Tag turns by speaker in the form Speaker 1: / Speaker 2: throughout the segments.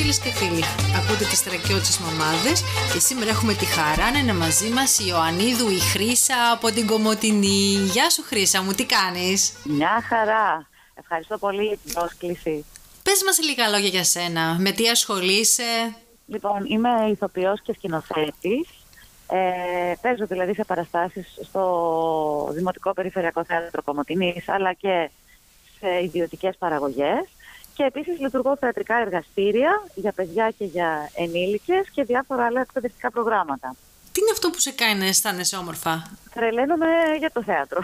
Speaker 1: φίλες και φίλοι. Ακούτε τις τρακιώτσε μαμάδες και σήμερα έχουμε τη χαρά να είναι μαζί μας η Ιωαννίδου η Χρήσα από την Κομωτινή. Γεια σου, Χρήσα μου, τι κάνεις;
Speaker 2: Μια χαρά. Ευχαριστώ πολύ για την πρόσκληση.
Speaker 1: Πες μας λίγα λόγια για σένα. Με τι ασχολείσαι;
Speaker 2: Λοιπόν, είμαι ηθοποιός και σκηνοθέτης. Ε, παίζω δηλαδή σε παραστάσεις στο Δημοτικό Περιφερειακό Θέατρο Κομωτινής αλλά και σε ιδιωτικές παραγωγές και επίσης λειτουργώ θεατρικά εργαστήρια για παιδιά και για ενήλικες και διάφορα άλλα εκπαιδευτικά προγράμματα.
Speaker 1: Τι είναι αυτό που σε κάνει να αισθάνεσαι όμορφα;
Speaker 2: Τρελαίνομαι για το θέατρο.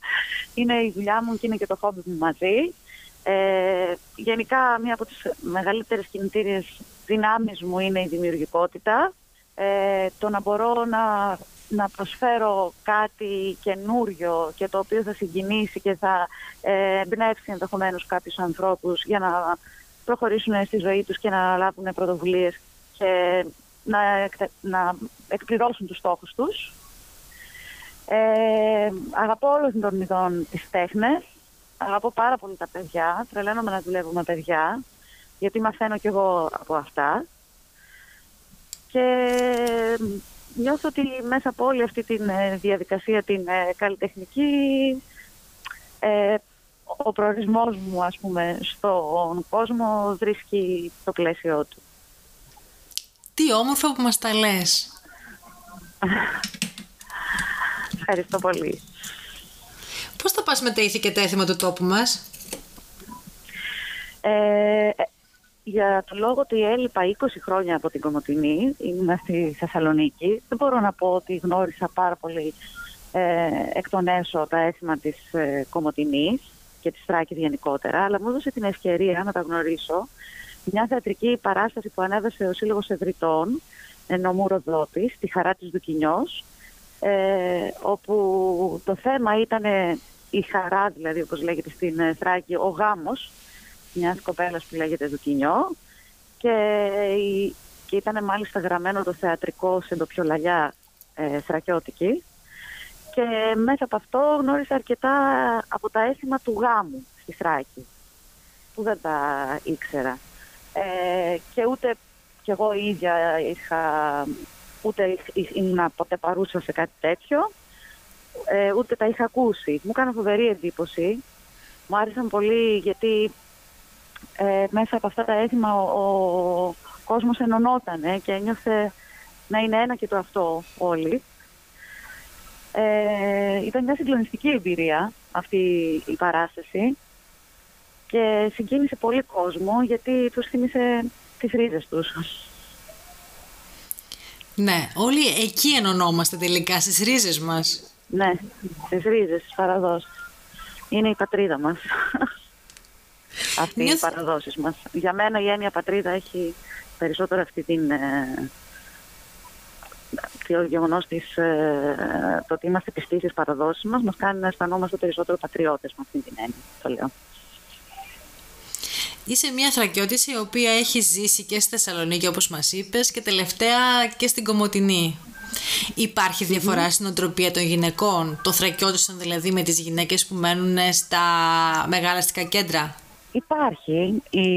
Speaker 2: είναι η δουλειά μου και είναι και το χόμπι μου μαζί. Ε, γενικά μία από τις μεγαλύτερες κινητήριες δυνάμεις μου είναι η δημιουργικότητα. Ε, το να μπορώ να να προσφέρω κάτι καινούριο και το οποίο θα συγκινήσει και θα ε, εμπνεύσει ενδεχομένως κάποιους ανθρώπους για να προχωρήσουν στη ζωή τους και να λάβουν πρωτοβουλίες και να, να εκπληρώσουν τους στόχους τους. Ε, αγαπώ όλων των ειδών τις τέχνες. Αγαπώ πάρα πολύ τα παιδιά. Τρελαίνομαι να δουλεύω με παιδιά, γιατί μαθαίνω κι εγώ από αυτά. Και νιώθω ότι μέσα από όλη αυτή τη ε, διαδικασία την ε, καλλιτεχνική ε, ο προορισμός μου ας πούμε στον κόσμο βρίσκει το πλαίσιο του.
Speaker 1: Τι όμορφο που μας τα λες.
Speaker 2: Ευχαριστώ πολύ.
Speaker 1: Πώς θα πας με τα ήθη και τα έθιμα του τόπου μας;
Speaker 2: Ε, για το λόγο ότι έλειπα 20 χρόνια από την Κομωτινή, ήμουν στη Θεσσαλονίκη, δεν μπορώ να πω ότι γνώρισα πάρα πολύ ε, εκ των έσω τα έθιμα της ε, Κομωτινής και της Θράκης γενικότερα, αλλά μου έδωσε την ευκαιρία να τα γνωρίσω. Μια θεατρική παράσταση που ανέβασε ο Σύλλογος Ευρυτών, νομού Ροδότης, τη Χαρά της Δουκινιός, ε, όπου το θέμα ήταν η χαρά, δηλαδή όπως λέγεται στην ε, Θράκη, ο γάμος μιας κοπέλας που λέγεται Δουκινιό και, και ήταν μάλιστα γραμμένο το θεατρικό σε ντοπιολαλιά ε, θρακιώτικη και μέσα από αυτό γνώρισα αρκετά από τα έθιμα του γάμου στη Θράκη που δεν τα ήξερα ε, και ούτε κι εγώ ίδια είχα ούτε ήμουν ποτέ παρούσα σε κάτι τέτοιο ε, ούτε τα είχα ακούσει. Μου έκανε φοβερή εντύπωση. Μου άρεσαν πολύ γιατί ε, μέσα από αυτά τα έθιμα ο, ο κόσμος ενωνόταν και ένιωθε να είναι ένα και το αυτό όλοι. Ε, ήταν μια συγκλονιστική εμπειρία αυτή η παράσταση και συγκίνησε πολύ κόσμο γιατί τους θύμισε τις ρίζες τους.
Speaker 1: Ναι, όλοι εκεί ενωνόμαστε τελικά, στις ρίζες μας.
Speaker 2: Ναι, στις ρίζες, στις παραδόσεις. Είναι η πατρίδα μας αυτή Νιώθ... οι παραδόσεις μας. Για μένα η έννοια πατρίδα έχει περισσότερο αυτή την... Ε, το γεγονός της ε, το ότι είμαστε πιστοί στις παραδόσεις μας, μας κάνει να αισθανόμαστε περισσότερο πατριώτες με αυτή την έννοια. Το λέω.
Speaker 1: Είσαι μια θρακιώτηση η οποία έχει ζήσει και στη Θεσσαλονίκη όπως μας είπες και τελευταία και στην Κομωτινή. Υπάρχει διαφορά στην οτροπία των γυναικών, το θρακιώτησαν δηλαδή με τις γυναίκες που μένουν στα μεγάλα αστικά κέντρα;
Speaker 2: Υπάρχει. Οι,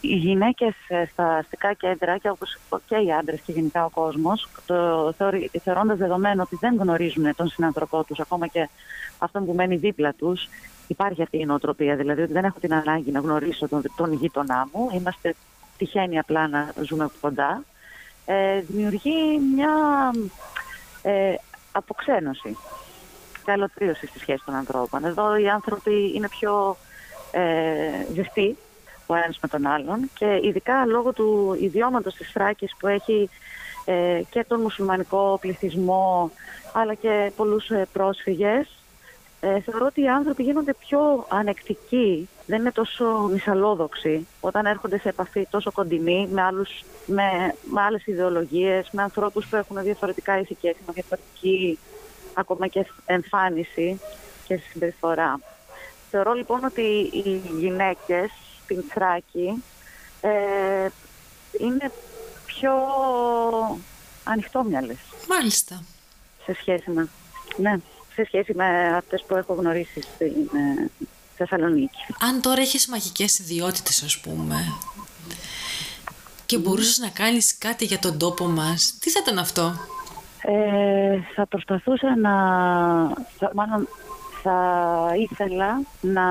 Speaker 2: οι γυναίκες στα αστικά κέντρα και όπως και οι άντρες και γενικά ο κόσμος το θεωρεί, θεωρώντας δεδομένο ότι δεν γνωρίζουν τον συνανθρωπό τους ακόμα και αυτόν που μένει δίπλα τους υπάρχει αυτή η νοοτροπία δηλαδή ότι δεν έχω την ανάγκη να γνωρίσω τον, τον γείτονά μου είμαστε τυχαίνει απλά να ζούμε από κοντά ε, δημιουργεί μια ε, αποξένωση και αλωτρίωση στη σχέση των ανθρώπων. Εδώ οι άνθρωποι είναι πιο ε, ζεστή ο ένας με τον άλλον και ειδικά λόγω του ιδιώματος της Θράκης που έχει ε, και τον μουσουλμανικό πληθυσμό αλλά και πολλούς ε, πρόσφυγες ε, θεωρώ ότι οι άνθρωποι γίνονται πιο ανεκτικοί, δεν είναι τόσο μυσαλόδοξοι όταν έρχονται σε επαφή τόσο κοντινοί με, άλλους, με, με άλλες ιδεολογίες, με ανθρώπους που έχουν διαφορετικά ηθικές, με διαφορετική ακόμα και εμφάνιση και συμπεριφορά. Θεωρώ λοιπόν ότι οι γυναίκες στην Θράκη ε, είναι πιο ανοιχτόμυαλες.
Speaker 1: Μάλιστα.
Speaker 2: Σε σχέση με, ναι, σε σχέση με αυτές που έχω γνωρίσει στην ε, Θεσσαλονίκη.
Speaker 1: Αν τώρα έχεις μαγικές ιδιότητες ας πούμε, και μπορούσες να κάνεις κάτι για τον τόπο μας, τι θα ήταν αυτό;
Speaker 2: Ε, θα προσπαθούσα να... Θα, μάλλον θα ήθελα να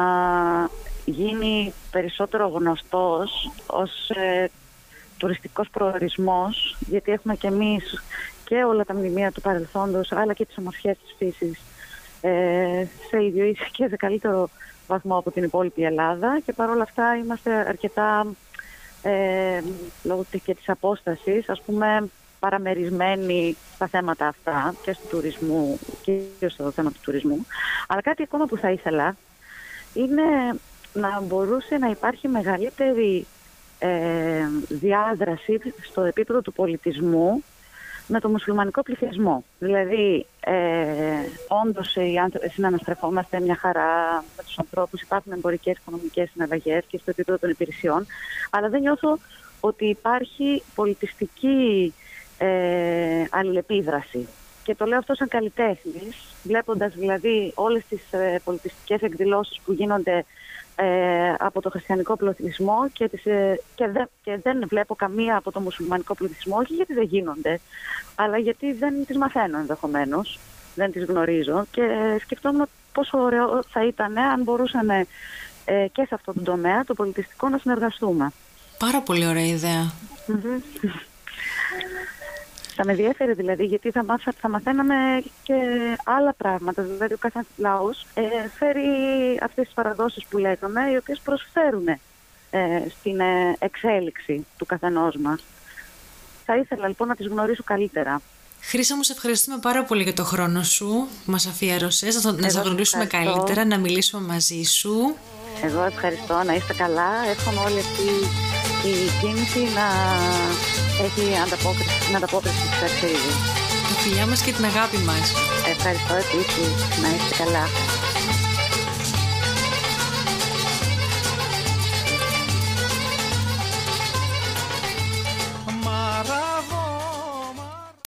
Speaker 2: γίνει περισσότερο γνωστός ως ε, τουριστικός προορισμός, γιατί έχουμε και εμείς και όλα τα μνημεία του παρελθόντος, αλλά και τις ομορφιές της φύσης ε, σε ίδιο ή και σε καλύτερο βαθμό από την υπόλοιπη Ελλάδα. Και παρόλα αυτά είμαστε αρκετά ε, λόγω και της απόστασης ας πούμε παραμερισμένοι στα θέματα αυτά και στο τουρισμού και στο θέμα του τουρισμού αλλά κάτι ακόμα που θα ήθελα είναι να μπορούσε να υπάρχει μεγαλύτερη ε, διάδραση στο επίπεδο του πολιτισμού με το μουσουλμανικό πληθυσμό. Δηλαδή, ε, όντως συναναστρεφόμαστε μια χαρά με τους ανθρώπους, υπάρχουν εμπορικές, οικονομικές συναλλαγές και στο επίπεδο των υπηρεσιών, αλλά δεν νιώθω ότι υπάρχει πολιτιστική ε, αλληλεπίδραση. Και το λέω αυτό σαν καλλιτέχνης, βλέποντας δηλαδή όλες τις ε, πολιτιστικές εκδηλώσεις που γίνονται ε, από το χριστιανικό πληθυσμό και, τις, ε, και, δε, και δεν βλέπω καμία από το μουσουλμανικό πληθυσμό, όχι γιατί δεν γίνονται, αλλά γιατί δεν τις μαθαίνω ενδεχομένως, δεν τις γνωρίζω και σκεφτόμουν πόσο ωραίο θα ήταν αν μπορούσαν ε, και σε αυτό το τομέα, το πολιτιστικό, να συνεργαστούμε.
Speaker 1: Πάρα πολύ ωραία
Speaker 2: Θα με ενδιαφέρει δηλαδή, γιατί θα, μάθα, θα μαθαίναμε και άλλα πράγματα. Δηλαδή, ο κάθε λαός ε, φέρει αυτές τις παραδόσεις που λέγαμε, οι οποίες προσφέρουν ε, στην ε, εξέλιξη του καθενός μας. Θα ήθελα λοιπόν να τις γνωρίσω καλύτερα.
Speaker 1: Χρήσα μου, σε ευχαριστούμε πάρα πολύ για το χρόνο σου που μας αφιέρωσες, να, να σε γνωρίσουμε καλύτερα, να μιλήσουμε μαζί σου.
Speaker 2: Εγώ ευχαριστώ, να είστε καλά. Εύχομαι όλη αυτή η κίνηση να έχει ανταπόκριση, την ανταπόκριση που αξίζει.
Speaker 1: Τα φιλιά μας και την αγάπη μας.
Speaker 2: Ευχαριστώ επίσης. Να είστε καλά.